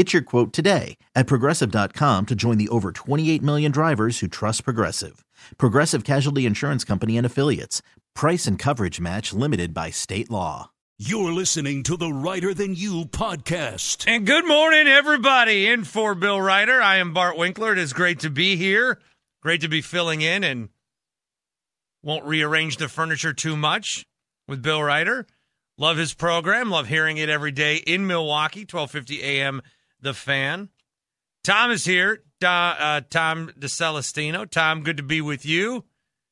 Get your quote today at progressive.com to join the over 28 million drivers who trust Progressive. Progressive Casualty Insurance Company and Affiliates. Price and coverage match limited by state law. You're listening to the Reiter Than You podcast. And good morning, everybody. In for Bill Reiter, I am Bart Winkler. It is great to be here. Great to be filling in and won't rearrange the furniture too much with Bill Reiter. Love his program. Love hearing it every day in Milwaukee, 1250 a.m. The Fan. Tom is here. Uh, Tom DeCelestino. Tom, good to be with you.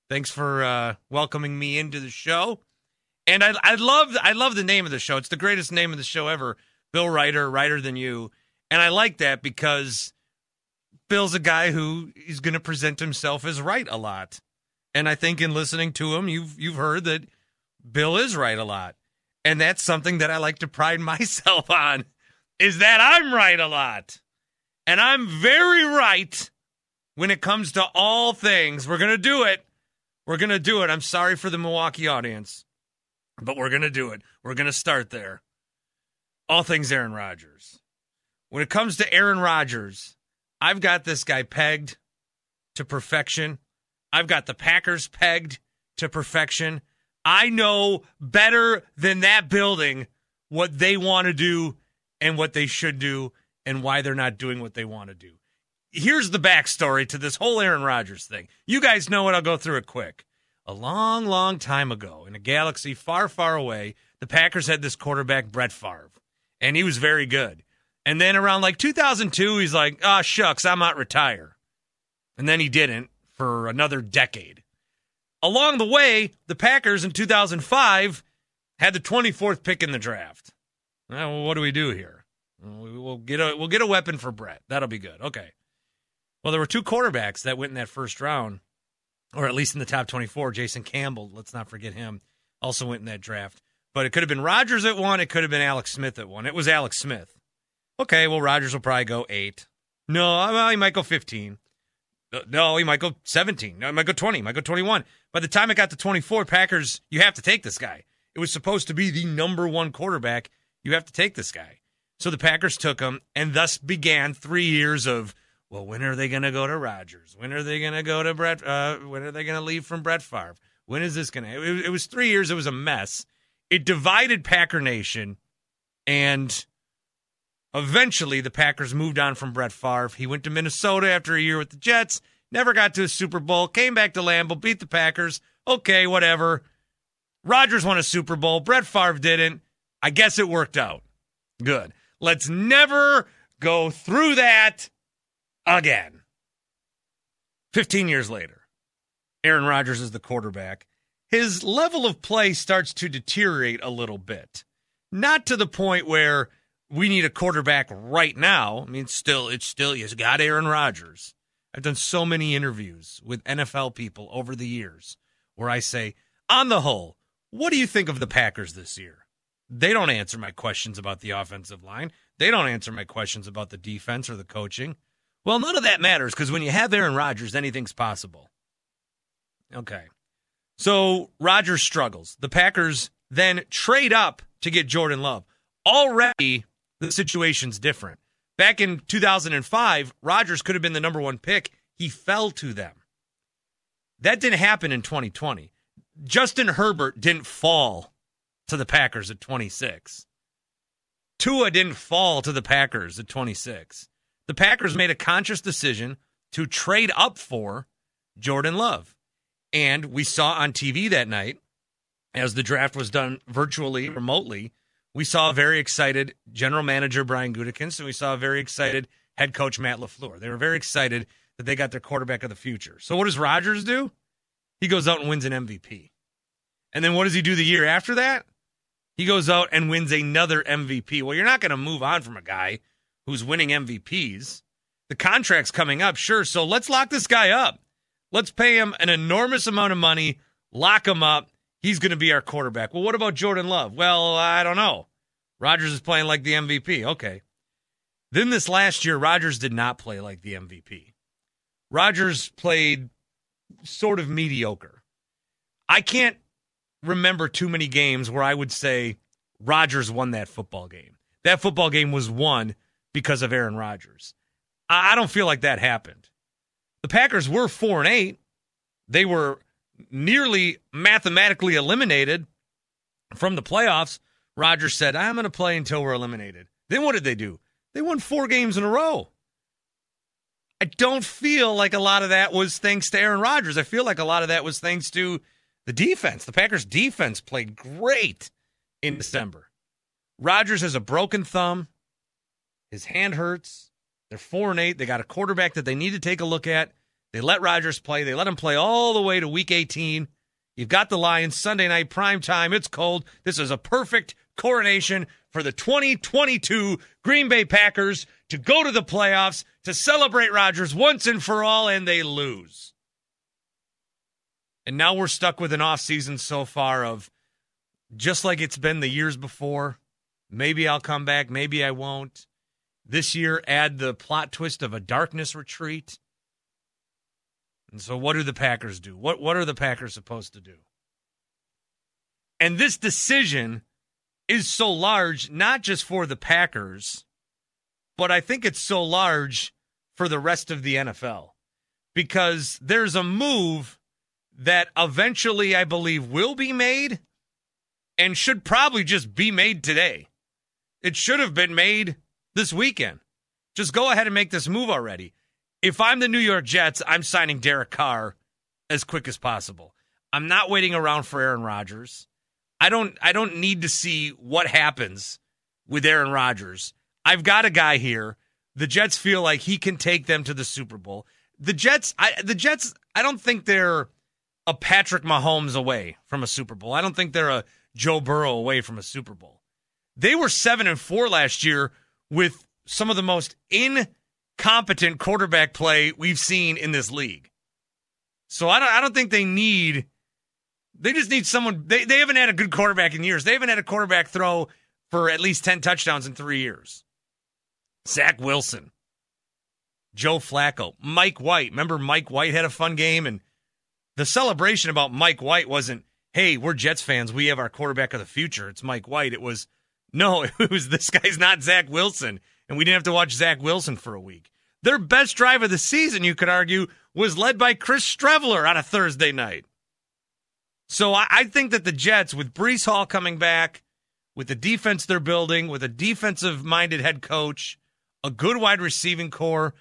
Thanks for uh, welcoming me into the show. And I, I love I love the name of the show. It's the greatest name of the show ever. Bill Reiter, Reiter than you. And I like that because Bill's a guy who is going to present himself as right a lot. And I think in listening to him, you've you've heard that Bill is right a lot. And that's something that I like to pride myself on is that I'm right a lot. And I'm very right when it comes to all things. We're going to do it. We're going to do it. I'm sorry for the Milwaukee audience, but we're going to do it. We're going to start there. All things Aaron Rodgers. When it comes to Aaron Rodgers, I've got this guy pegged to perfection. I've got the Packers pegged to perfection. I know better than that building what they want to do and what they should do and why they're not doing what they want to do. Here's the backstory to this whole Aaron Rodgers thing. You guys know it. I'll go through it quick. A long, long time ago, in a galaxy far, far away, the Packers had this quarterback, Brett Favre, and he was very good. And then around like 2002, he's like, ah, oh, shucks, I'm not retire. And then he didn't for another decade. Along the way, the Packers in 2005 had the 24th pick in the draft. Well, what do we do here? We'll get a we'll get a weapon for Brett. That'll be good. Okay. Well, there were two quarterbacks that went in that first round, or at least in the top 24. Jason Campbell, let's not forget him, also went in that draft. But it could have been Rodgers at one. It could have been Alex Smith at one. It was Alex Smith. Okay, well, Rodgers will probably go eight. No, well, he might go 15. Uh, no, he might go 17. No, he might go 20. He might go 21. By the time it got to 24, Packers, you have to take this guy. It was supposed to be the number one quarterback you have to take this guy. So the Packers took him, and thus began three years of, well, when are they going to go to Rodgers? When are they going to go to Brett? Uh, when are they going to leave from Brett Favre? When is this going to? It, it was three years. It was a mess. It divided Packer Nation, and eventually the Packers moved on from Brett Favre. He went to Minnesota after a year with the Jets. Never got to a Super Bowl. Came back to Lambeau, beat the Packers. Okay, whatever. Rodgers won a Super Bowl. Brett Favre didn't. I guess it worked out. Good. Let's never go through that again. 15 years later, Aaron Rodgers is the quarterback. His level of play starts to deteriorate a little bit. Not to the point where we need a quarterback right now. I mean, still, it's still, he's got Aaron Rodgers. I've done so many interviews with NFL people over the years where I say, on the whole, what do you think of the Packers this year? They don't answer my questions about the offensive line. They don't answer my questions about the defense or the coaching. Well, none of that matters because when you have Aaron Rodgers, anything's possible. Okay. So Rodgers struggles. The Packers then trade up to get Jordan Love. Already, the situation's different. Back in 2005, Rodgers could have been the number one pick. He fell to them. That didn't happen in 2020. Justin Herbert didn't fall to the Packers at 26. Tua didn't fall to the Packers at 26. The Packers made a conscious decision to trade up for Jordan Love. And we saw on TV that night, as the draft was done virtually, remotely, we saw a very excited general manager Brian Gutekunst, and we saw a very excited head coach Matt LaFleur. They were very excited that they got their quarterback of the future. So what does Rodgers do? He goes out and wins an MVP. And then what does he do the year after that? He goes out and wins another MVP. Well, you're not going to move on from a guy who's winning MVPs. The contract's coming up, sure. So let's lock this guy up. Let's pay him an enormous amount of money, lock him up. He's going to be our quarterback. Well, what about Jordan Love? Well, I don't know. Rodgers is playing like the MVP. Okay. Then this last year, Rodgers did not play like the MVP. Rodgers played sort of mediocre. I can't remember too many games where I would say Rodgers won that football game. That football game was won because of Aaron Rodgers. I don't feel like that happened. The Packers were 4 and 8. They were nearly mathematically eliminated from the playoffs. Rodgers said, I'm going to play until we're eliminated. Then what did they do? They won four games in a row. I don't feel like a lot of that was thanks to Aaron Rodgers. I feel like a lot of that was thanks to the defense. The Packers' defense played great in December. Rodgers has a broken thumb. His hand hurts. They're four and eight. They got a quarterback that they need to take a look at. They let Rodgers play. They let him play all the way to week 18. You've got the Lions Sunday night prime time. It's cold. This is a perfect coronation for the 2022 Green Bay Packers to go to the playoffs to celebrate Rodgers once and for all, and they lose. And now we're stuck with an offseason so far of just like it's been the years before. Maybe I'll come back, maybe I won't. This year, add the plot twist of a darkness retreat. And so, what do the Packers do? What, what are the Packers supposed to do? And this decision is so large, not just for the Packers, but I think it's so large for the rest of the NFL because there's a move that eventually I believe will be made and should probably just be made today. It should have been made this weekend. Just go ahead and make this move already. If I'm the New York Jets, I'm signing Derek Carr as quick as possible. I'm not waiting around for Aaron Rodgers. I don't I don't need to see what happens with Aaron Rodgers. I've got a guy here. The Jets feel like he can take them to the Super Bowl. The Jets I the Jets I don't think they're a Patrick Mahomes away from a Super Bowl. I don't think they're a Joe Burrow away from a Super Bowl. They were 7 and 4 last year with some of the most incompetent quarterback play we've seen in this league. So I don't I don't think they need they just need someone they, they haven't had a good quarterback in years. They haven't had a quarterback throw for at least 10 touchdowns in 3 years. Zach Wilson, Joe Flacco, Mike White. Remember Mike White had a fun game and the celebration about Mike White wasn't, "Hey, we're Jets fans. We have our quarterback of the future. It's Mike White." It was no, it was this guy's not Zach Wilson, and we didn't have to watch Zach Wilson for a week. Their best drive of the season, you could argue, was led by Chris Streveler on a Thursday night. So I, I think that the Jets, with Breece Hall coming back, with the defense they're building, with a defensive minded head coach, a good wide receiving corps,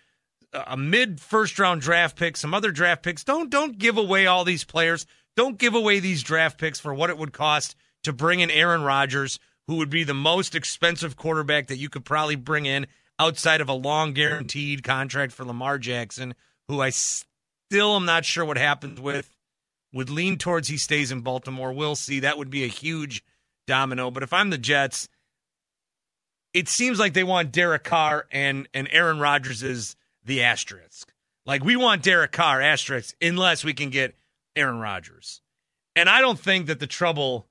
a mid first round draft pick, some other draft picks. Don't don't give away all these players. Don't give away these draft picks for what it would cost to bring in Aaron Rodgers, who would be the most expensive quarterback that you could probably bring in outside of a long guaranteed contract for Lamar Jackson, who I still am not sure what happens with. Would lean towards he stays in Baltimore. We'll see. That would be a huge domino. But if I'm the Jets, it seems like they want Derek Carr and and Aaron Rodgers the asterisk. Like we want Derek Carr asterisk unless we can get Aaron Rodgers. And I don't think that the trouble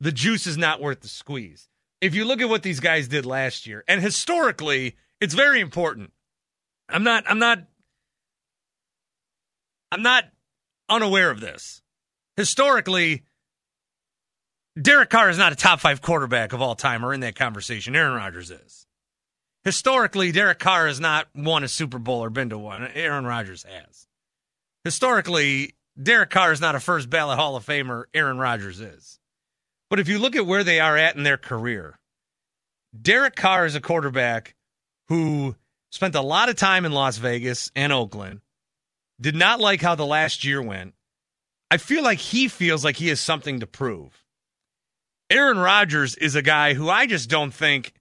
the juice is not worth the squeeze. If you look at what these guys did last year, and historically, it's very important. I'm not I'm not I'm not unaware of this. Historically, Derek Carr is not a top five quarterback of all time or in that conversation. Aaron Rodgers is. Historically, Derek Carr has not won a Super Bowl or been to one. Aaron Rodgers has. Historically, Derek Carr is not a first ballot Hall of Famer. Aaron Rodgers is. But if you look at where they are at in their career, Derek Carr is a quarterback who spent a lot of time in Las Vegas and Oakland, did not like how the last year went, I feel like he feels like he has something to prove. Aaron Rodgers is a guy who I just don't think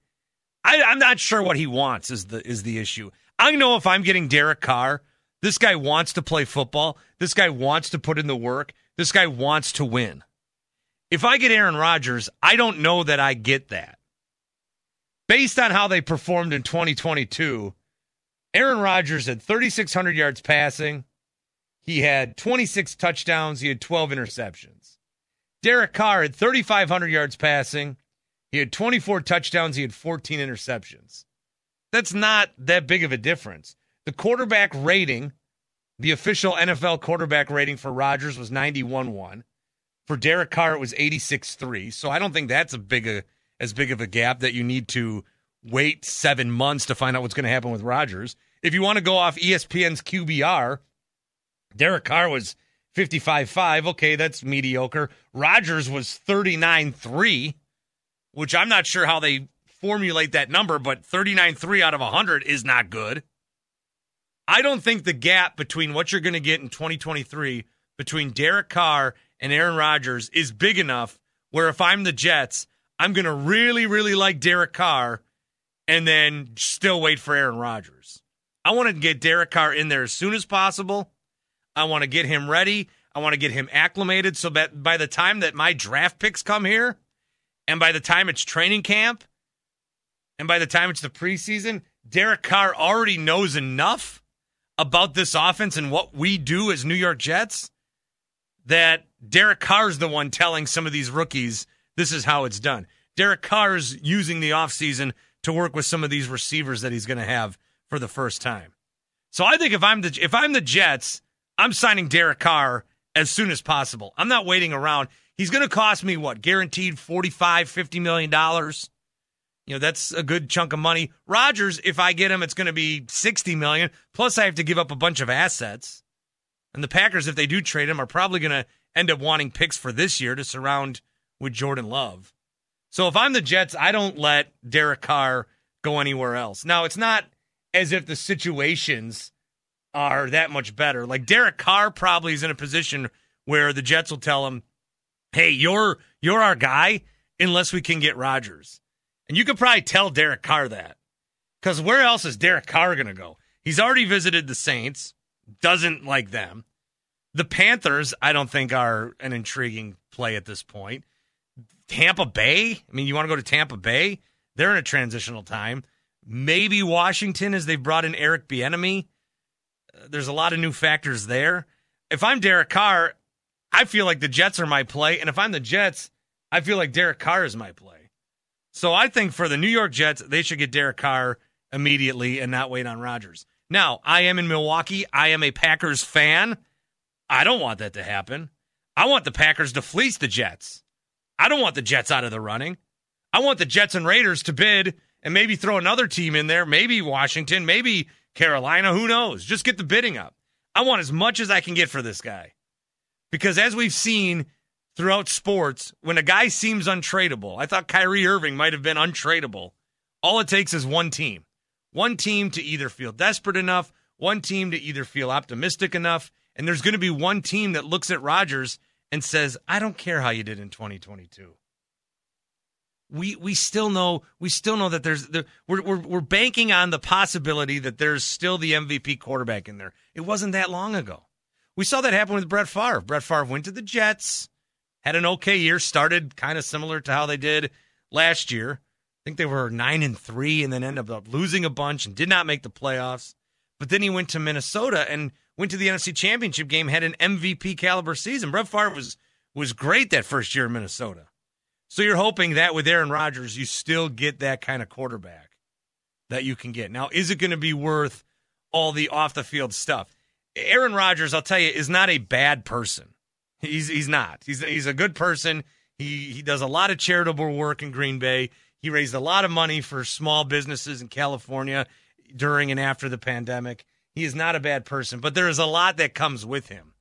I, I'm not sure what he wants is the is the issue. I know if I'm getting Derek Carr, this guy wants to play football. This guy wants to put in the work. This guy wants to win. If I get Aaron Rodgers, I don't know that I get that. Based on how they performed in 2022, Aaron Rodgers had 3,600 yards passing. He had 26 touchdowns. He had 12 interceptions. Derek Carr had 3,500 yards passing. He had 24 touchdowns. He had 14 interceptions. That's not that big of a difference. The quarterback rating, the official NFL quarterback rating for Rodgers was 91 1. For Derek Carr, it was 86 3. So I don't think that's a big a, as big of a gap that you need to wait seven months to find out what's going to happen with Rodgers. If you want to go off ESPN's QBR, Derek Carr was 55 5. Okay, that's mediocre. Rodgers was 39 3, which I'm not sure how they formulate that number, but 39 3 out of 100 is not good. I don't think the gap between what you're going to get in 2023 between Derek Carr and Aaron Rodgers is big enough where if I'm the Jets, I'm going to really, really like Derek Carr and then still wait for Aaron Rodgers. I want to get Derek Carr in there as soon as possible. I want to get him ready. I want to get him acclimated so that by the time that my draft picks come here, and by the time it's training camp, and by the time it's the preseason, Derek Carr already knows enough about this offense and what we do as New York Jets that Derek Carr's the one telling some of these rookies this is how it's done. Derek Carr's using the offseason to work with some of these receivers that he's going to have for the first time. So I think if I'm the if I'm the Jets, I'm signing Derek Carr as soon as possible. I'm not waiting around. He's going to cost me what? Guaranteed 45, 50 million dollars. You know, that's a good chunk of money. Rodgers, if I get him, it's going to be 60 million. Plus I have to give up a bunch of assets. And the Packers, if they do trade him, are probably going to end up wanting picks for this year to surround with Jordan Love. So if I'm the Jets, I don't let Derek Carr go anywhere else. Now, it's not as if the situations are that much better. Like Derek Carr probably is in a position where the Jets will tell him, "Hey, you're you're our guy unless we can get Rodgers." And you could probably tell Derek Carr that. Cuz where else is Derek Carr to go? He's already visited the Saints, doesn't like them. The Panthers, I don't think are an intriguing play at this point. Tampa Bay, I mean, you want to go to Tampa Bay? They're in a transitional time. Maybe Washington, as they've brought in Eric Bieniemy. Uh, there's a lot of new factors there. If I'm Derek Carr, I feel like the Jets are my play, and if I'm the Jets, I feel like Derek Carr is my play. So I think for the New York Jets, they should get Derek Carr immediately and not wait on Rodgers. Now, I am in Milwaukee. I am a Packers fan. I don't want that to happen. I want the Packers to fleece the Jets. I don't want the Jets out of the running. I want the Jets and Raiders to bid and maybe throw another team in there, maybe Washington, maybe Carolina, who knows? Just get the bidding up. I want as much as I can get for this guy. Because as we've seen throughout sports, when a guy seems untradeable, I thought Kyrie Irving might have been untradeable. All it takes is one team. One team to either feel desperate enough, one team to either feel optimistic enough, and there's going to be one team that looks at Rodgers and says, I don't care how you did in 2022. We we still know we still know that there's the, we're, we're we're banking on the possibility that there's still the MVP quarterback in there. It wasn't that long ago. We saw that happen with Brett Favre. Brett Favre went to the Jets, had an okay year, started kind of similar to how they did last year. I think they were nine and three, and then ended up losing a bunch and did not make the playoffs. But then he went to Minnesota and went to the NFC Championship game, had an MVP caliber season. Brett Favre was was great that first year in Minnesota. So you're hoping that with Aaron Rodgers, you still get that kind of quarterback that you can get. Now, is it going to be worth all the off the field stuff? Aaron Rodgers, I'll tell you, is not a bad person. He's he's not. He's he's a good person. He he does a lot of charitable work in Green Bay. He raised a lot of money for small businesses in California during and after the pandemic. He is not a bad person, but there is a lot that comes with him.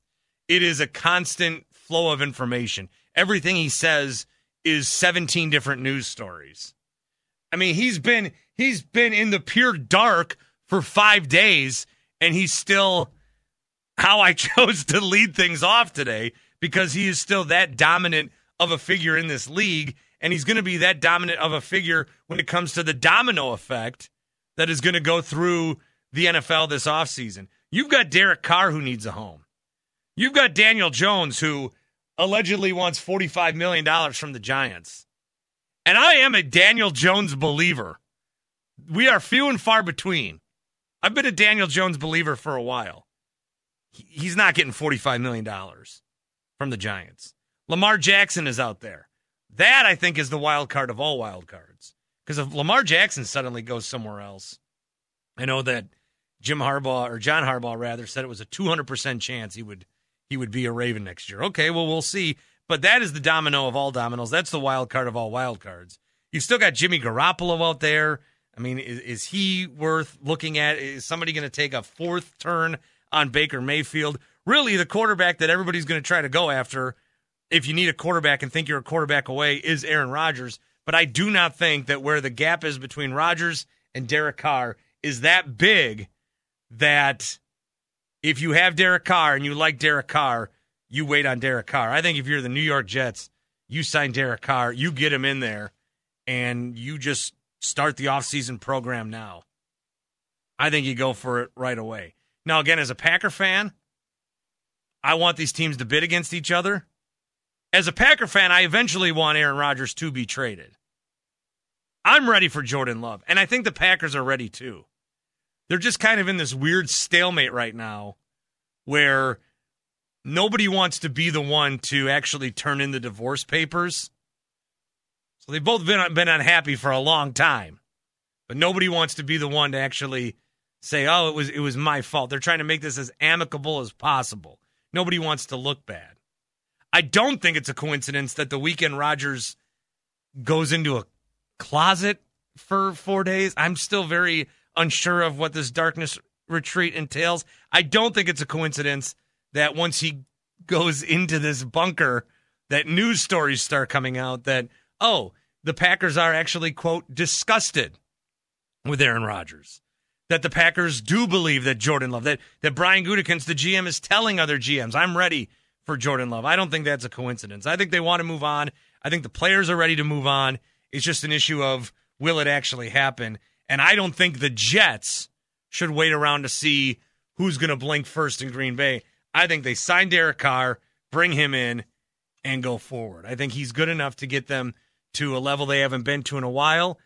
It is a constant flow of information. Everything he says is 17 different news stories. I mean, he's been he's been in the pure dark for 5 days and he's still how I chose to lead things off today because he is still that dominant of a figure in this league. And he's going to be that dominant of a figure when it comes to the domino effect that is going to go through the NFL this offseason. You've got Derek Carr who needs a home. You've got Daniel Jones who allegedly wants $45 million from the Giants. And I am a Daniel Jones believer. We are few and far between. I've been a Daniel Jones believer for a while. He's not getting $45 million from the Giants. Lamar Jackson is out there. That, I think, is the wild card of all wild cards. Because if Lamar Jackson suddenly goes somewhere else, I know that Jim Harbaugh or John Harbaugh rather said it was a 200% chance he would he would be a Raven next year. Okay, well we'll see. But that is the domino of all dominoes. That's the wild card of all wild cards. You've still got Jimmy Garoppolo out there. I mean, is, is he worth looking at? Is somebody going to take a fourth turn on Baker Mayfield? Really, the quarterback that everybody's going to try to go after, if you need a quarterback and think you're a quarterback away, is Aaron Rodgers. But I do not think that where the gap is between Rodgers and Derek Carr is that big that if you have Derek Carr and you like Derek Carr, you wait on Derek Carr. I think if you're the New York Jets, you sign Derek Carr, you get him in there, and you just start the offseason program now. I think you go for it right away. Now, again, as a Packer fan, I want these teams to bid against each other. As a Packer fan, I eventually want Aaron Rodgers to be traded. I'm ready for Jordan Love, and I think the Packers are ready too. They're just kind of in this weird stalemate right now where nobody wants to be the one to actually turn in the divorce papers. So they've both been been unhappy for a long time. But nobody wants to be the one to actually say, "Oh, it was it was my fault." They're trying to make this as amicable as possible. Nobody wants to look bad. I don't think it's a coincidence that the weekend Rodgers goes into a closet for 4 days. I'm still very unsure of what this darkness retreat entails. I don't think it's a coincidence that once he goes into this bunker, that news stories start coming out that, oh, the Packers are actually, quote, disgusted with Aaron Rodgers. That the Packers do believe that Jordan Love, that, that Brian Gutekunst, the GM, is telling other GMs, I'm ready for Jordan Love. I don't think that's a coincidence. I think they want to move on. I think the players are ready to move on. It's just an issue of will it actually happen? And I don't think the Jets should wait around to see who's going to blink first in Green Bay. I think they sign Derek Carr, bring him in, and go forward. I think he's good enough to get them to a level they haven't been to in a while.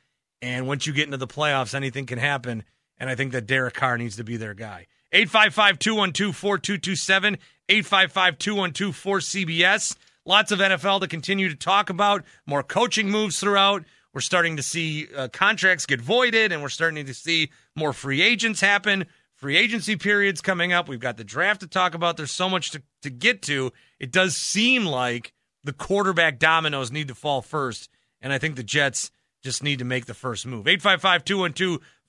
And once you get into the playoffs, anything can happen. And I think that Derek Carr needs to be their guy. 855 212 4227, 855 212 4CBS. Lots of NFL to continue to talk about, more coaching moves throughout. We're starting to see uh, contracts get voided, and we're starting to see more free agents happen. Free agency periods coming up. We've got the draft to talk about. There's so much to, to get to. It does seem like the quarterback dominoes need to fall first, and I think the Jets just need to make the first move. 855 212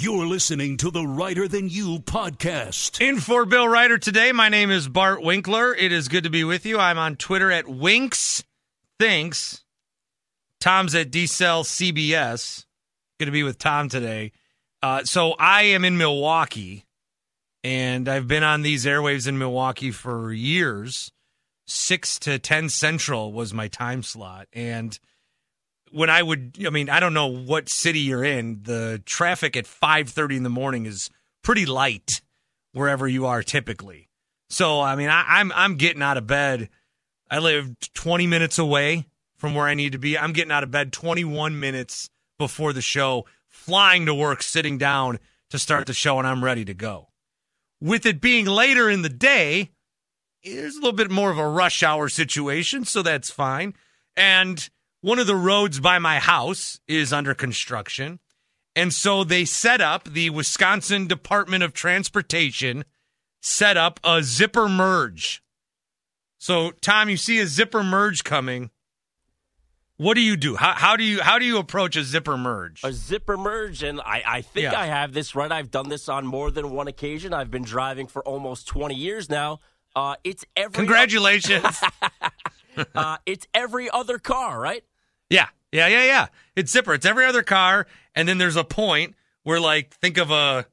You're listening to the Reiter Than You podcast. In for Bill Reiter today, my name is Bart Winkler. It is good to be with you. I'm on Twitter at Winks Thinks. Tom's at DCell CBS. Good to be with Tom today. Uh, so I am in Milwaukee, and I've been on these airwaves in Milwaukee for years. Six to ten central was my time slot, and when I would, I mean, I don't know what city you're in. The traffic at five thirty in the morning is pretty light wherever you are typically. So I mean, I, I'm I'm getting out of bed. I live 20 minutes away from where I need to be. I'm getting out of bed 21 minutes before the show, flying to work, sitting down to start the show, and I'm ready to go. With it being later in the day, there's a little bit more of a rush hour situation, so that's fine. And one of the roads by my house is under construction. And so they set up, the Wisconsin Department of Transportation set up a zipper merge. So, Tom, you see a zipper merge coming. What do you do? How, how do you how do you approach a zipper merge? A zipper merge, and I, I think Yeah. I have this right. I've done this on more than one occasion. I've been driving for almost 20 years now. Uh, it's every Congratulations. uh, it's every other car, right? Yeah. Yeah, yeah, yeah. It's zipper. It's every other car and then there's a point where like think of a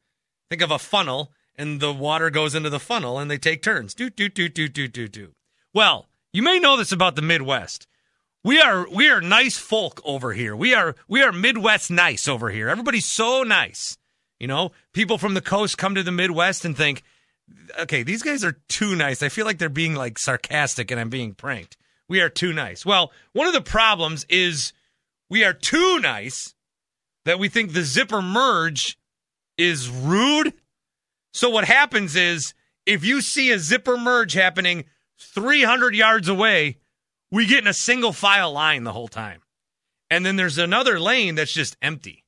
think of a funnel and the water goes into the funnel and they take turns. Do do do do do do do. Well, you may know this about the Midwest. We are we are nice folk over here. We are we are Midwest nice over here. Everybody's so nice. You know, people from the coast come to the Midwest and think, okay, these guys are too nice. I feel like they're being like sarcastic and I'm being pranked. We are too nice. Well, one of the problems is we are too nice that we think the zipper merge is rude. So what happens is if you see a zipper merge happening 300 yards away, we get in a single file line the whole time. And then there's another lane that's just empty.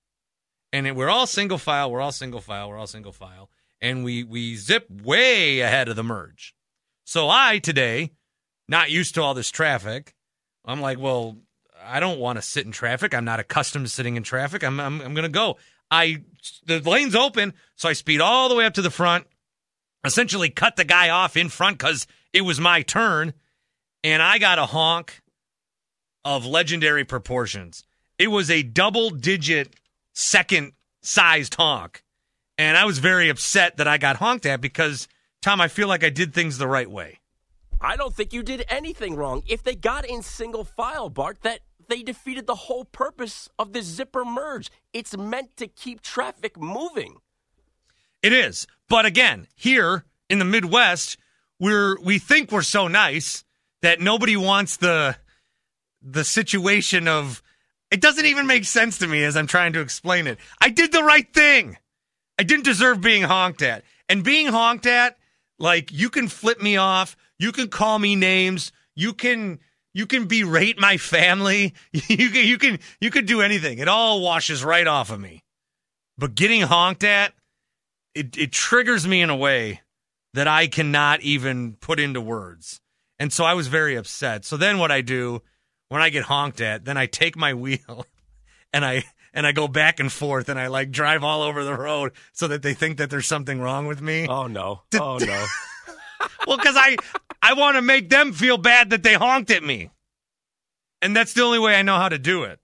And it- we're all single file, we're all single file, we're all single file, and we we zip way ahead of the merge. So I today, not used to all this traffic, I'm like, well, I don't want to sit in traffic. I'm not accustomed to sitting in traffic. I'm I'm, I'm going to go. I the lane's open, so I speed all the way up to the front. Essentially, cut the guy off in front because it was my turn, and I got a honk of legendary proportions. It was a double digit second sized honk, and I was very upset that I got honked at because Tom, I feel like I did things the right way. I don't think you did anything wrong. If they got in single file, Bart, that they defeated the whole purpose of the zipper merge. It's meant to keep traffic moving. It is. But again, here in the Midwest, we're we think we're so nice that nobody wants the the situation of it doesn't even make sense to me as I'm trying to explain it. I did the right thing. I didn't deserve being honked at. And being honked at, like you can flip me off, you can call me names, you can you can berate my family, you can you can you can do anything. It all washes right off of me. But getting honked at, it, it triggers me in a way that I cannot even put into words. And so I was very upset. So then what I do when I get honked at, then I take my wheel and I and I go back and forth and I like drive all over the road so that they think that there's something wrong with me. Oh no! Oh no! Well, because I I want to make them feel bad that they honked at me, and that's the only way I know how to do it.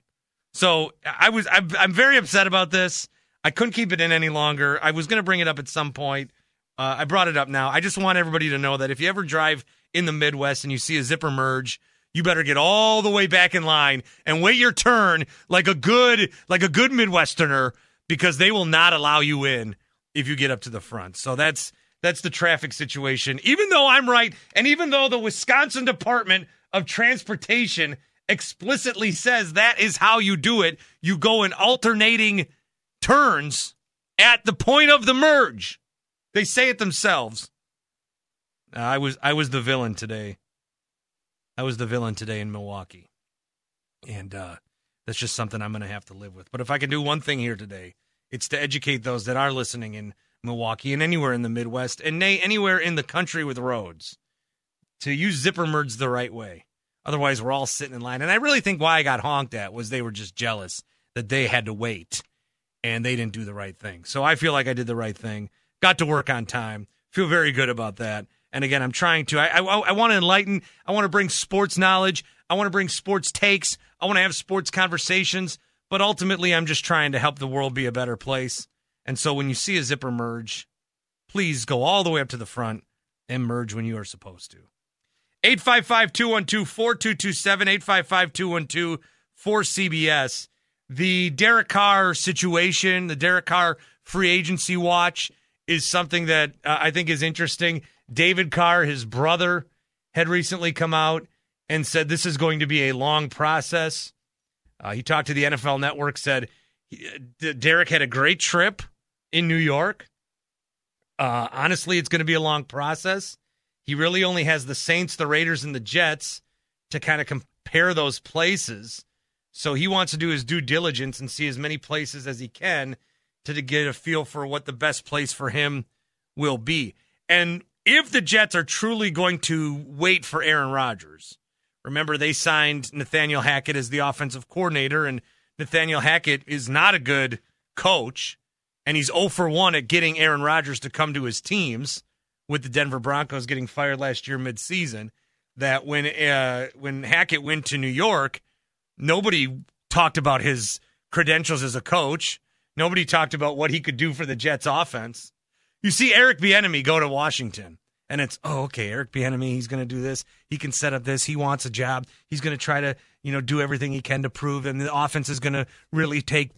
So I was I'm, I'm very upset about this. I couldn't keep it in any longer. I was going to bring it up at some point. Uh, I brought it up now. I just want everybody to know that if you ever drive in the Midwest and you see a zipper merge, you better get all the way back in line and wait your turn like a good like a good Midwesterner because they will not allow you in if you get up to the front. So that's that's the traffic situation. Even though I'm right, and even though the Wisconsin Department of Transportation explicitly says that is how you do it, you go in alternating turns at the point of the merge. They say it themselves. Uh, I was I was the villain today. I was the villain today in Milwaukee. And uh, that's just something I'm going to have to live with. But if I can do one thing here today, it's to educate those that are listening in Milwaukee and anywhere in the Midwest and nay, anywhere in the country with roads to use zipper merge the right way. Otherwise, we're all sitting in line. And I really think why I got honked at was they were just jealous that they had to wait and they didn't do the right thing. So I feel like I did the right thing. Got to work on time. Feel very good about that. And again, I'm trying to. I, I, I want to enlighten. I want to bring sports knowledge. I want to bring sports takes. I want to have sports conversations. But ultimately, I'm just trying to help the world be a better place. And so when you see a zipper merge, please go all the way up to the front and merge when you are supposed to. 855 212 4227, 855 212 4CBS. The Derek Carr situation, the Derek Carr free agency watch is something that uh, I think is interesting. David Carr, his brother, had recently come out and said this is going to be a long process. Uh, he talked to the NFL Network, said uh, Derek had a great trip in New York. Uh, honestly, it's going to be a long process. He really only has the Saints, the Raiders, and the Jets to kind of compare those places. So he wants to do his due diligence and see as many places as he can to get a feel for what the best place for him will be. And if the Jets are truly going to wait for Aaron Rodgers, remember they signed Nathaniel Hackett as the offensive coordinator, and Nathaniel Hackett is not a good coach, and he's 0 for 1 at getting Aaron Rodgers to come to his teams with the Denver Broncos getting fired last year midseason. That when uh, when Hackett went to New York, nobody talked about his credentials as a coach. Nobody talked about what he could do for the Jets offense. You see Eric Bieniemy go to Washington, and it's oh okay, Eric Bieniemy, he's going to do this. He can set up this. He wants a job. He's going to try to you know do everything he can to prove, and the offense is going to really take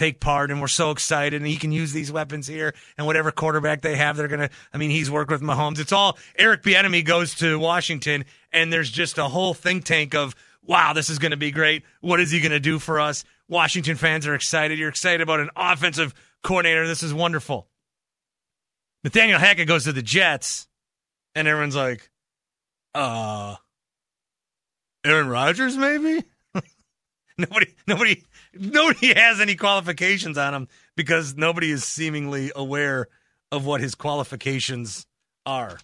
take part and we're so excited and he can use these weapons here and whatever quarterback they have they're to I mean he's worked with Mahomes. It's all Eric Bieniemy goes to Washington and there's just a whole think tank of wow this is to be great. What is he to do for us? Washington fans are excited. You're excited about an offensive coordinator. This is wonderful. Nathaniel Hackett goes to the Jets, and everyone's like, uh, Aaron Rodgers, maybe? nobody, nobody, nobody has any qualifications on him because nobody is seemingly aware of what his qualifications are.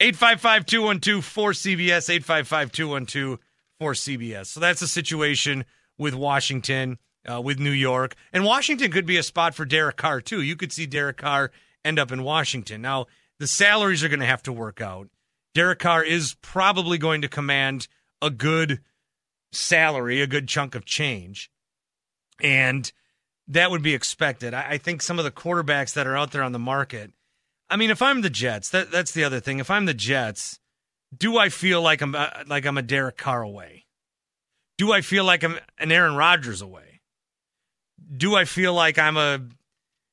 855 212 4CBS, 855 212 4CBS. So that's the situation with Washington, uh, with New York. And Washington could be a spot for Derek Carr, too. You could see Derek Carr end up in Washington. Now, the salaries are going to have to work out. Derek Carr is probably going to command a good salary, a good chunk of change. And that would be expected. I, I, think some of the quarterbacks that are out there on the market. I mean, if I'm the Jets, that, that's the other thing. If I'm the Jets, do I feel like I'm uh, like I'm a Derek Carr away? Do I feel like I'm an Aaron Rodgers away? Do I feel like I'm a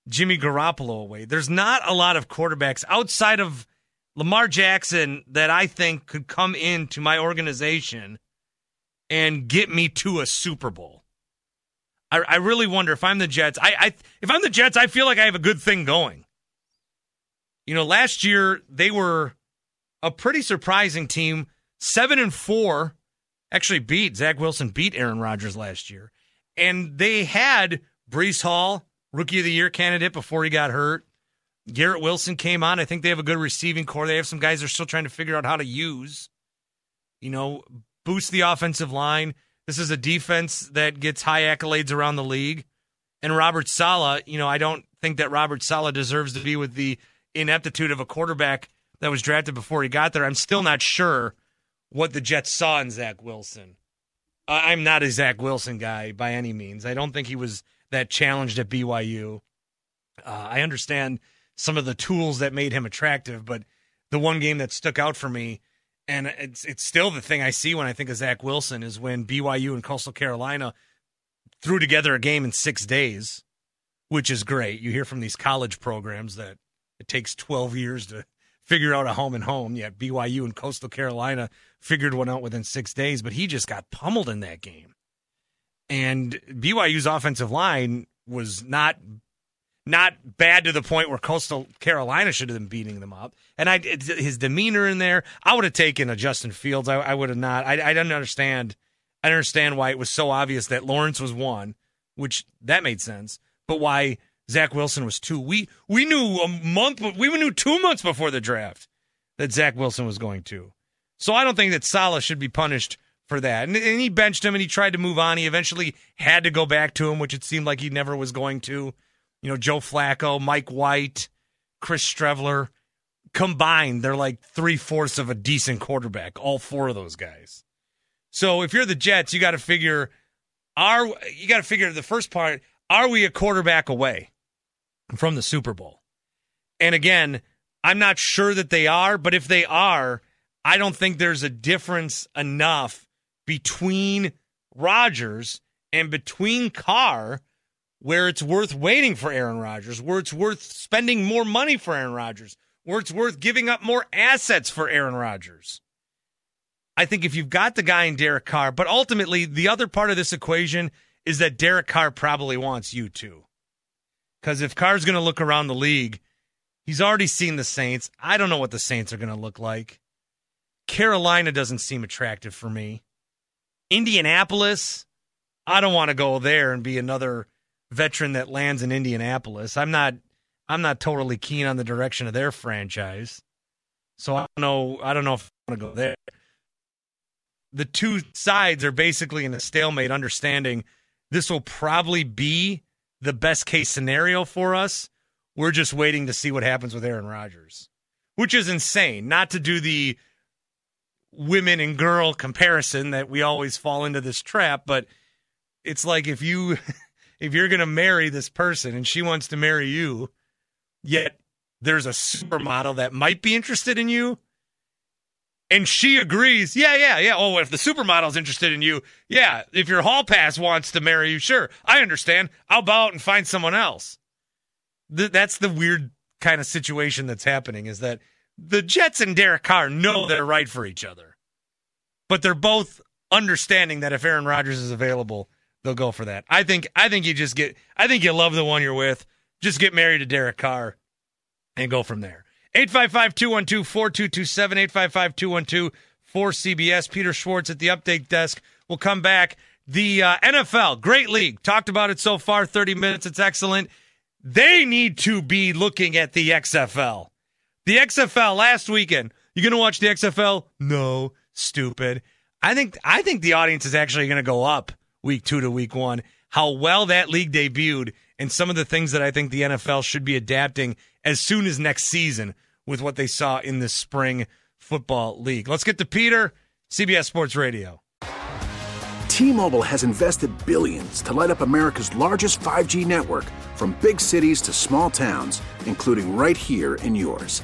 Jimmy Garoppolo away. There's not a lot of quarterbacks outside of Lamar Jackson that I think could come into my organization and get me to a Super Bowl. I, I really wonder if I'm the Jets. I, I if I'm the Jets, I feel like I have a good thing going. You know, last year they were a pretty surprising team, seven and four. Actually, beat Zach Wilson beat Aaron Rodgers last year, and they had Breece Hall, rookie of the year candidate before he got hurt. Garrett Wilson came on. I think they have a good receiving corps. They have some guys they're still trying to figure out how to use. You know, boost the offensive line. This is a defense that gets high accolades around the league. And Robert Saleh, you know, I don't think that Robert Saleh deserves to be with the ineptitude of a quarterback that was drafted before he got there. I'm still not sure what the Jets saw in Zach Wilson. I'm not a Zach Wilson guy by any means. I don't think he was that challenged at BYU. Uh, I understand some of the tools that made him attractive, but the one game that stuck out for me, and it's it's still the thing I see when I think of Zach Wilson, is when BYU and Coastal Carolina threw together a game in six days, which is great. You hear from these college programs that it takes 12 years to figure out a home and home. Yet BYU and Coastal Carolina figured one out within six days, but he just got pummeled in that game. And BYU's offensive line was not not bad to the point where Coastal Carolina should have been beating them up. And I his demeanor in there, I would have taken a Justin Fields. I, I would have not. I, I didn't understand. I didn't understand why it was so obvious that Lawrence was one, which that made sense. But why Zach Wilson was two? We we knew a month. We knew two months before the draft that Zach Wilson was going to. So I don't think that Saleh should be punished for that. And, and, he benched him and he tried to move on. He eventually had to go back to him, which it seemed like he never was going to. You know, Joe Flacco, Mike White, Chris Streveler, combined, they're like three fourths of a decent quarterback, all four of those guys. So if you're the Jets, you got to figure are you got to figure the first part, are we a quarterback away? from the Super Bowl. And again, I'm not sure that they are, but if they are, I don't think there's a difference enough between Rodgers and between Carr where it's worth waiting for Aaron Rodgers, where it's worth spending more money for Aaron Rodgers, where it's worth giving up more assets for Aaron Rodgers. I think if you've got the guy in Derek Carr, but ultimately the other part of this equation is that Derek Carr probably wants you too. Because if Carr's going to look around the league, he's already seen the Saints. I don't know what the Saints are going to look like. Carolina doesn't seem attractive for me. Indianapolis, I don't want to go there and be another veteran that lands in Indianapolis. I'm not I'm not totally keen on the direction of their franchise. So I don't know I don't know if I want to go there. The two sides are basically in a stalemate understanding this will probably be the best case scenario for us. We're just waiting to see what happens with Aaron Rodgers, which is insane. Not to do the women and girl comparison that we always fall into this trap, but it's like if you if you're going to marry this person and she wants to marry you, yet there's a supermodel that might be interested in you, and she agrees, yeah, yeah, yeah. Oh, if the supermodel's interested in you, yeah. If your hall pass wants to marry you, sure, I understand. I'll bow out and find someone else. Th- that's the weird kind of situation that's happening. Is that the Jets and Derek Carr know they're right for each other, but they're both understanding that if Aaron Rodgers is available, they'll go for that. I think. I think you just get. I think you love the one you're with. Just get married to Derek Carr, and go from there. 855 212 4227, 855 212 4CBS. Peter Schwartz at the update desk. We'll come back. The uh, NFL, great league. Talked about it so far, 30 minutes. It's excellent. They need to be looking at the XFL. The XFL last weekend. You going to watch the XFL? No, stupid. I think I think the audience is actually going to go up week 2 to week 1. How well that league debuted and some of the things that I think the NFL should be adapting as soon as next season with what they saw in the spring football league. Let's get to Peter, CBS Sports Radio. T-Mobile has invested billions to light up America's largest 5G network from big cities to small towns, including right here in yours.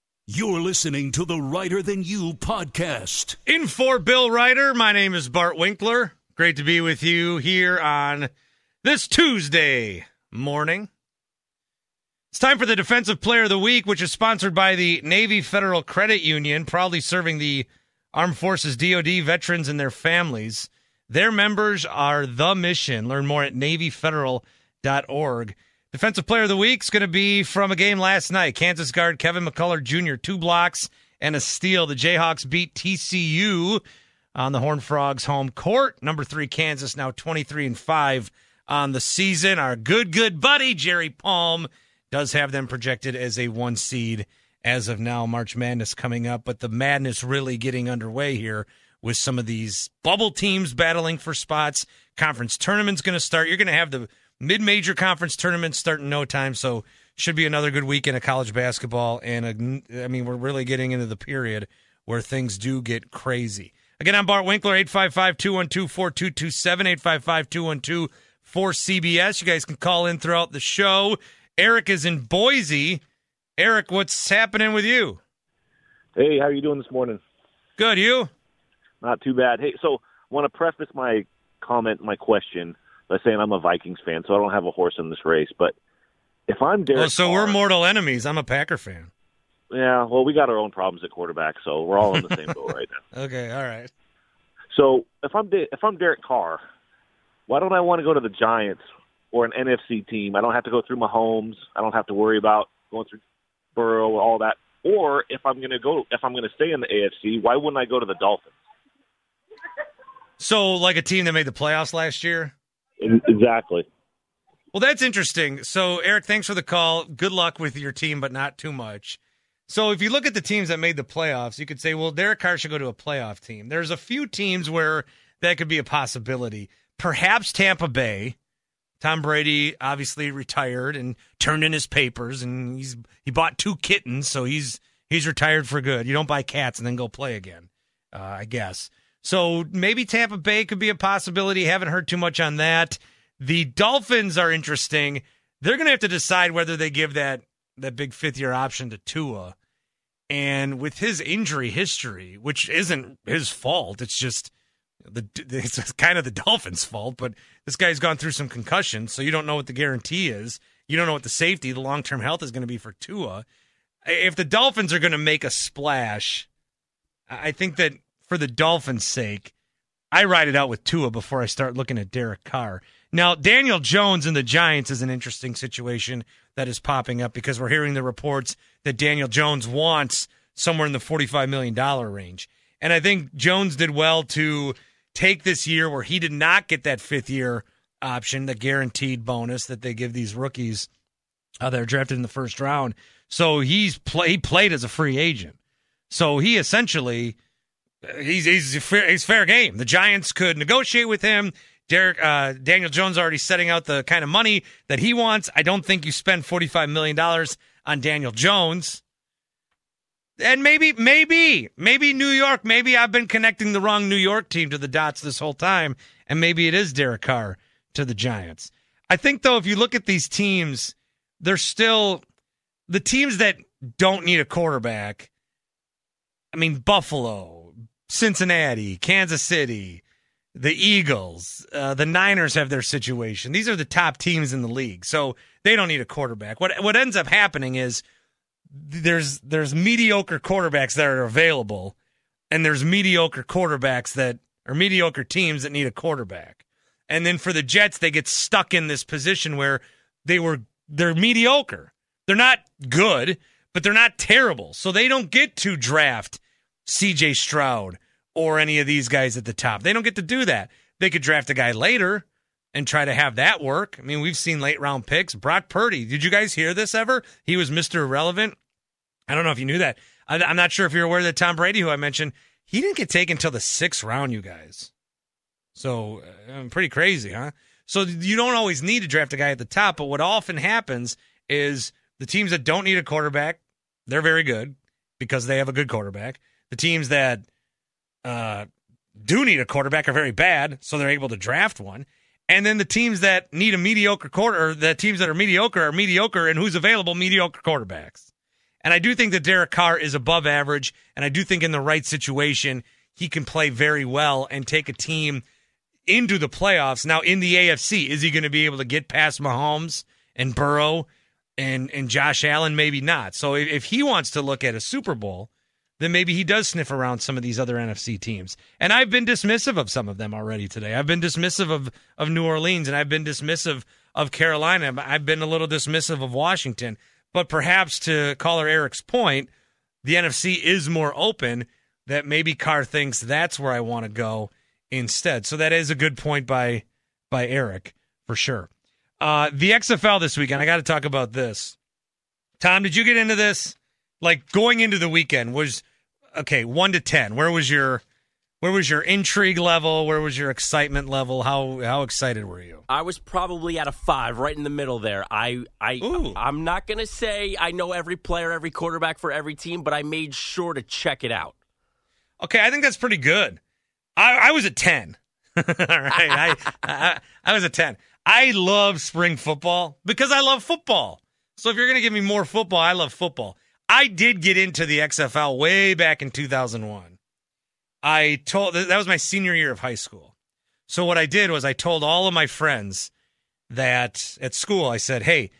You're listening to the Reiter Than You podcast. In for Bill Reiter, my name is Bart Winkler. Great to be with you here on this Tuesday morning. It's time for the Defensive Player of the Week, which is sponsored by the Navy Federal Credit Union, proudly serving the Armed Forces DoD veterans and their families. Their members are the mission. Learn more at NavyFederal.org. Defensive Player of the Week is going to be from a game last night. Kansas guard Kevin McCullar Jr., two blocks and a steal. The Jayhawks beat TCU on the Horned Frogs home court. Number three, Kansas, now 23 and 5 on the season. Our good, good buddy, Jerry Palm, does have them projected as a one seed as of now. March Madness coming up, but the madness really getting underway here with some of these bubble teams battling for spots. Conference tournament's going to start. You're going to have the mid-major conference tournaments start in no time, so should be another good weekend of college basketball. And a, I mean, we're really getting into the period where things do get crazy. Again, I'm Bart Winkler, 855 212 4227, 855 212 4CBS. You guys can call in throughout the show. Eric is in Boise. Eric, what's happening with you? Hey, how are you doing this morning? Good, you? Not too bad. Hey, so I want to preface my comment, my question, by saying I'm a Vikings fan, so I don't have a horse in this race. But if I'm Derek, oh, so Carr, we're mortal enemies. I'm a Packer fan. Yeah, well, we got our own problems at quarterback, so we're all in the same boat right now. Okay, all right. So if I'm De- if I'm Derek Carr, why don't I want to go to the Giants or an NFC team? I don't have to go through Mahomes. I don't have to worry about going through Burrow or all that. Or if I'm going to go, if I'm going to stay in the AFC, why wouldn't I go to the Dolphins? So, like a team that made the playoffs last year? Exactly. Well, that's interesting. So, Eric, thanks for the call. Good luck with your team, but not too much. So, if you look at the teams that made the playoffs, you could say, well, Derek Carr should go to a playoff team. There's a few teams where that could be a possibility. Perhaps Tampa Bay. Tom Brady obviously retired and turned in his papers, and he's he bought two kittens, so he's he's retired for good. You don't buy cats and then go play again, uh, I guess. So maybe Tampa Bay could be a possibility. Haven't heard too much on that. The Dolphins are interesting. They're going to have to decide whether they give that that big fifth year option to Tua. And with his injury history, which isn't his fault, it's just the it's kind of the Dolphins' fault. But this guy's gone through some concussions, so you don't know what the guarantee is. You don't know what the safety, the long term health is going to be for Tua. If the Dolphins are going to make a splash, I think that for the Dolphins' sake, I ride it out with Tua before I start looking at Derek Carr. Now, Daniel Jones and the Giants is an interesting situation that is popping up because we're hearing the reports that Daniel Jones wants somewhere in the $45 million range. And I think Jones did well to take this year where he did not get that fifth year option, the guaranteed bonus that they give these rookies uh, that are drafted in the first round. So he's play, he played as a free agent. So he essentially he's he's fair, he's fair game. The Giants could negotiate with him. Derek uh, Daniel Jones already setting out the kind of money that he wants. I don't think you spend forty five million dollars on Daniel Jones. And maybe, maybe, maybe New York. Maybe I've been connecting the wrong New York team to the dots this whole time, and maybe it is Derek Carr to the Giants. I think though, if you look at these teams, they're still the teams that don't need a quarterback. I mean, Buffalo, Cincinnati, Kansas City, the Eagles, uh, the Niners have their situation. These are the top teams in the league, so they don't need a quarterback. What what ends up happening is there's there's mediocre quarterbacks that are available, and there's mediocre quarterbacks that are mediocre teams that need a quarterback. And then for the Jets, they get stuck in this position where they were they're mediocre. They're not good, but they're not terrible. So they don't get to draft CJ Stroud or any of these guys at the top. They don't get to do that. They could draft a guy later and try to have that work. I mean, we've seen late round picks. Brock Purdy. Did you guys hear this ever? He was Mr. Irrelevant. I don't know if you knew that. I'm not sure if you're aware that Tom Brady, who I mentioned, he didn't get taken until the sixth round, you guys. So uh, pretty crazy, huh? So you don't always need to draft a guy at the top, but what often happens is the teams that don't need a quarterback, they're very good because they have a good quarterback. The teams that uh, do need a quarterback are very bad, so they're able to draft one. And then the teams that need a mediocre quarter, the teams that are mediocre are mediocre, and who's available? Mediocre quarterbacks. And I do think that Derek Carr is above average, and I do think in the right situation, he can play very well and take a team into the playoffs. Now, in the AFC, is he going to be able to get past Mahomes and Burrow and, and Josh Allen? Maybe not. So if, if he wants to look at a Super Bowl, then maybe he does sniff around some of these other NFC teams. And I've been dismissive of some of them already today. I've been dismissive of, of New Orleans, and I've been dismissive of Carolina. I've been a little dismissive of Washington. But perhaps to caller Eric's point, the NFC is more open that maybe Carr thinks that's where I want to go instead. So that is a good point by by Eric for sure. Uh, the XFL this weekend, I got to talk about this. Tom, did you get into this? Like going into the weekend was okay, one to ten. Where was your where was your intrigue level? Where was your excitement level? How how excited were you? I was probably at a five, right in the middle there. I I Ooh. I'm not gonna say I know every player, every quarterback for every team, but I made sure to check it out. Okay, I think that's pretty good. I, I was a 10. All right. I, I, I was a 10. I love spring football because I love football. So if you're going to give me more football, I love football. I did get into the XFL way back in 2001. I told that was my senior year of high school. So what I did was I told all of my friends that at school I said, "Hey,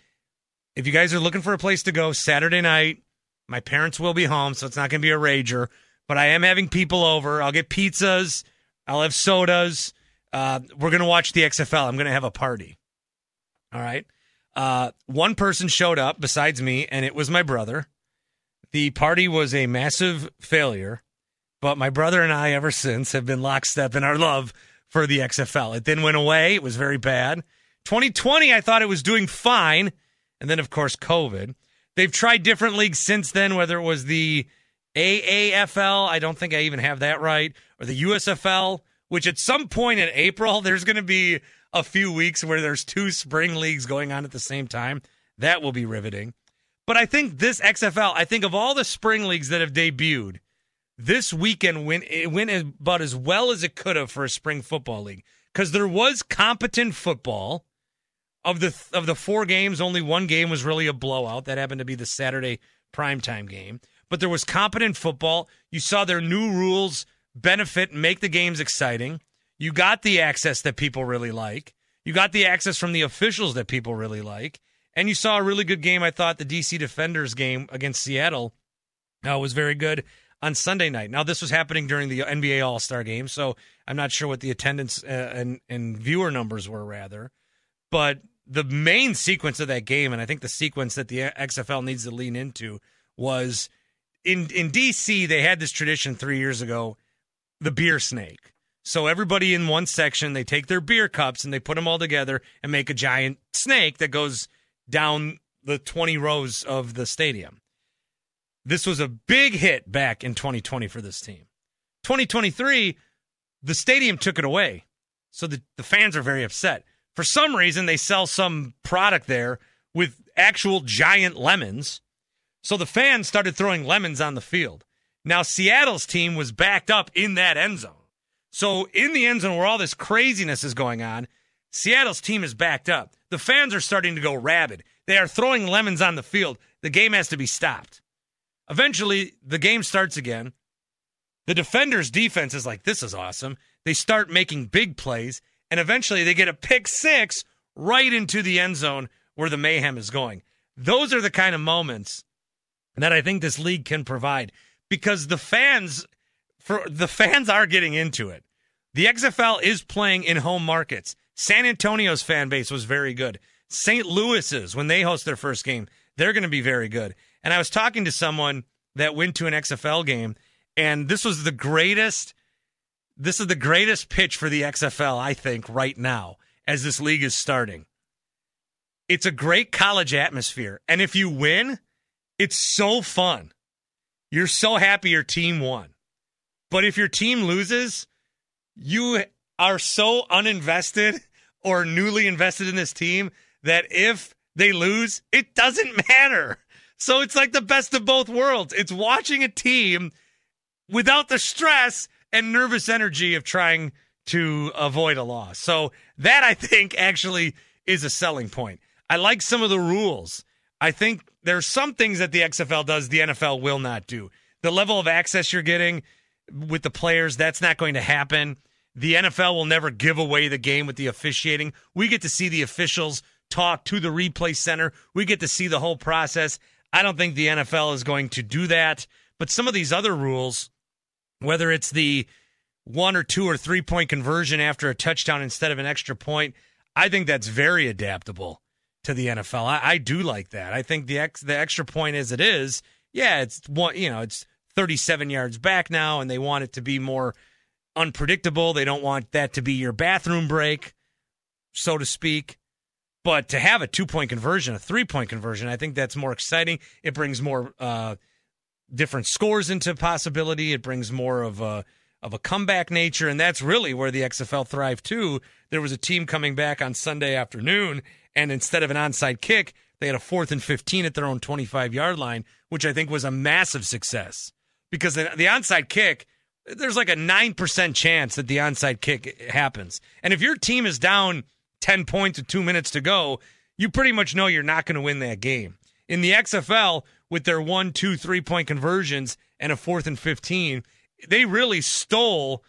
if you guys are looking for a place to go Saturday night, my parents will be home, so it's not going to be a rager, but I am having people over. I'll get pizzas, I'll have sodas. Uh, we're going to watch the XFL. I'm going to have a party." All right. Uh, one person showed up besides me, and it was my brother. The party was a massive failure, but my brother and I, ever since, have been lockstep in our love for the XFL. It then went away. It was very bad. 2020, I thought it was doing fine. And then, of course, COVID. They've tried different leagues since then, whether it was the AAFL, I don't think I even have that right, or the USFL, which at some point in April, there's going to be a few weeks where there's two spring leagues going on at the same time. That will be riveting. But I think this XFL, I think of all the spring leagues that have debuted, this weekend went it went about as well as it could have for a spring football league because there was competent football. Of the of the four games, only one game was really a blowout. That happened to be the Saturday primetime game. But there was competent football. You saw their new rules benefit make the games exciting. You got the access that people really like. You got the access from the officials that people really like. And you saw a really good game. I thought the DC Defenders game against Seattle uh, was very good on Sunday night. Now, this was happening during the NBA All Star game, so I'm not sure what the attendance uh, and, and viewer numbers were, rather. But the main sequence of that game, and I think the sequence that the XFL needs to lean into, was in, in DC, they had this tradition three years ago the beer snake. So everybody in one section, they take their beer cups and they put them all together and make a giant snake that goes down the 20 rows of the stadium. This was a big hit back in 2020 for this team. 2023, the stadium took it away. So the, the fans are very upset. For some reason, they sell some product there with actual giant lemons. So the fans started throwing lemons on the field. Now, Seattle's team was backed up in that end zone. So, in the end zone where all this craziness is going on, Seattle's team is backed up. The fans are starting to go rabid. They are throwing lemons on the field. The game has to be stopped. Eventually, the game starts again. The defender's defense is like, this is awesome. They start making big plays, and eventually they get a pick six right into the end zone where the mayhem is going. Those are the kind of moments that I think this league can provide because the fans for the fans are getting into it. The XFL is playing in home markets. San Antonio's fan base was very good. St. Louis's, when they host their first game, they're going to be very good. And I was talking to someone that went to an XFL game, and this was the greatest. This is the greatest pitch for the XFL, I think, right now, as this league is starting. It's a great college atmosphere. And if you win, it's so fun. You're so happy your team won. But if your team loses, you are so uninvested or newly invested in this team that if they lose, it doesn't matter. So it's like the best of both worlds. It's watching a team without the stress and nervous energy of trying to avoid a loss. So that I think actually is a selling point. I like some of the rules. I think there's some things that the XFL does the NFL will not do. The level of access you're getting with the players, that's not going to happen. The NFL will never give away the game with the officiating. We get to see the officials talk to the replay center. We get to see the whole process. I don't think the NFL is going to do that. But some of these other rules, whether it's the one or two or three point conversion after a touchdown instead of an extra point, I think that's very adaptable to the NFL. I, I do like that. I think the ex, the extra point as it is, yeah, it's one, you know, it's 37 yards back now, and they want it to be more unpredictable. They don't want that to be your bathroom break, so to speak. But to have a two point conversion, a three point conversion, I think that's more exciting. It brings more uh, different scores into possibility. It brings more of a of a comeback nature, and that's really where the XFL thrived too. There was a team coming back on Sunday afternoon, and instead of an onside kick, they had a fourth and 15 at their own 25 yard line, which I think was a massive success because the, the onside kick there's like a 9% chance that the onside kick happens. And if your team is down 10 points with two minutes to go, you pretty much know you're not going to win that game. In the XFL, with their one, two, three point conversions and a fourth and 15, they really stole.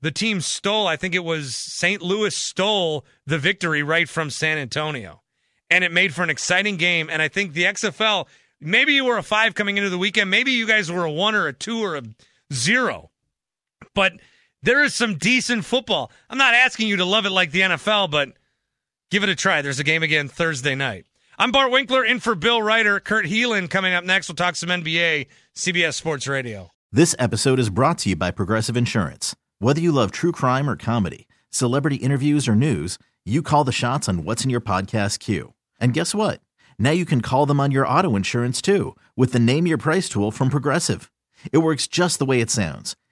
The team stole, I think it was St. Louis stole the victory right from San Antonio. And it made for an exciting game. And I think the XFL, maybe you were a five coming into the weekend. Maybe you guys were a one or a two or a zero. But there is some decent football. I'm not asking you to love it like the NFL, but give it a try. There's a game again Thursday night. I'm Bart Winkler in for Bill Reiter. Kurt Helin coming up next. We'll talk some NBA, CBS Sports Radio. This episode is brought to you by Progressive Insurance. Whether you love true crime or comedy, celebrity interviews or news, you call the shots on what's in your podcast queue. And guess what? Now you can call them on your auto insurance too with the Name Your Price tool from Progressive. It works just the way it sounds.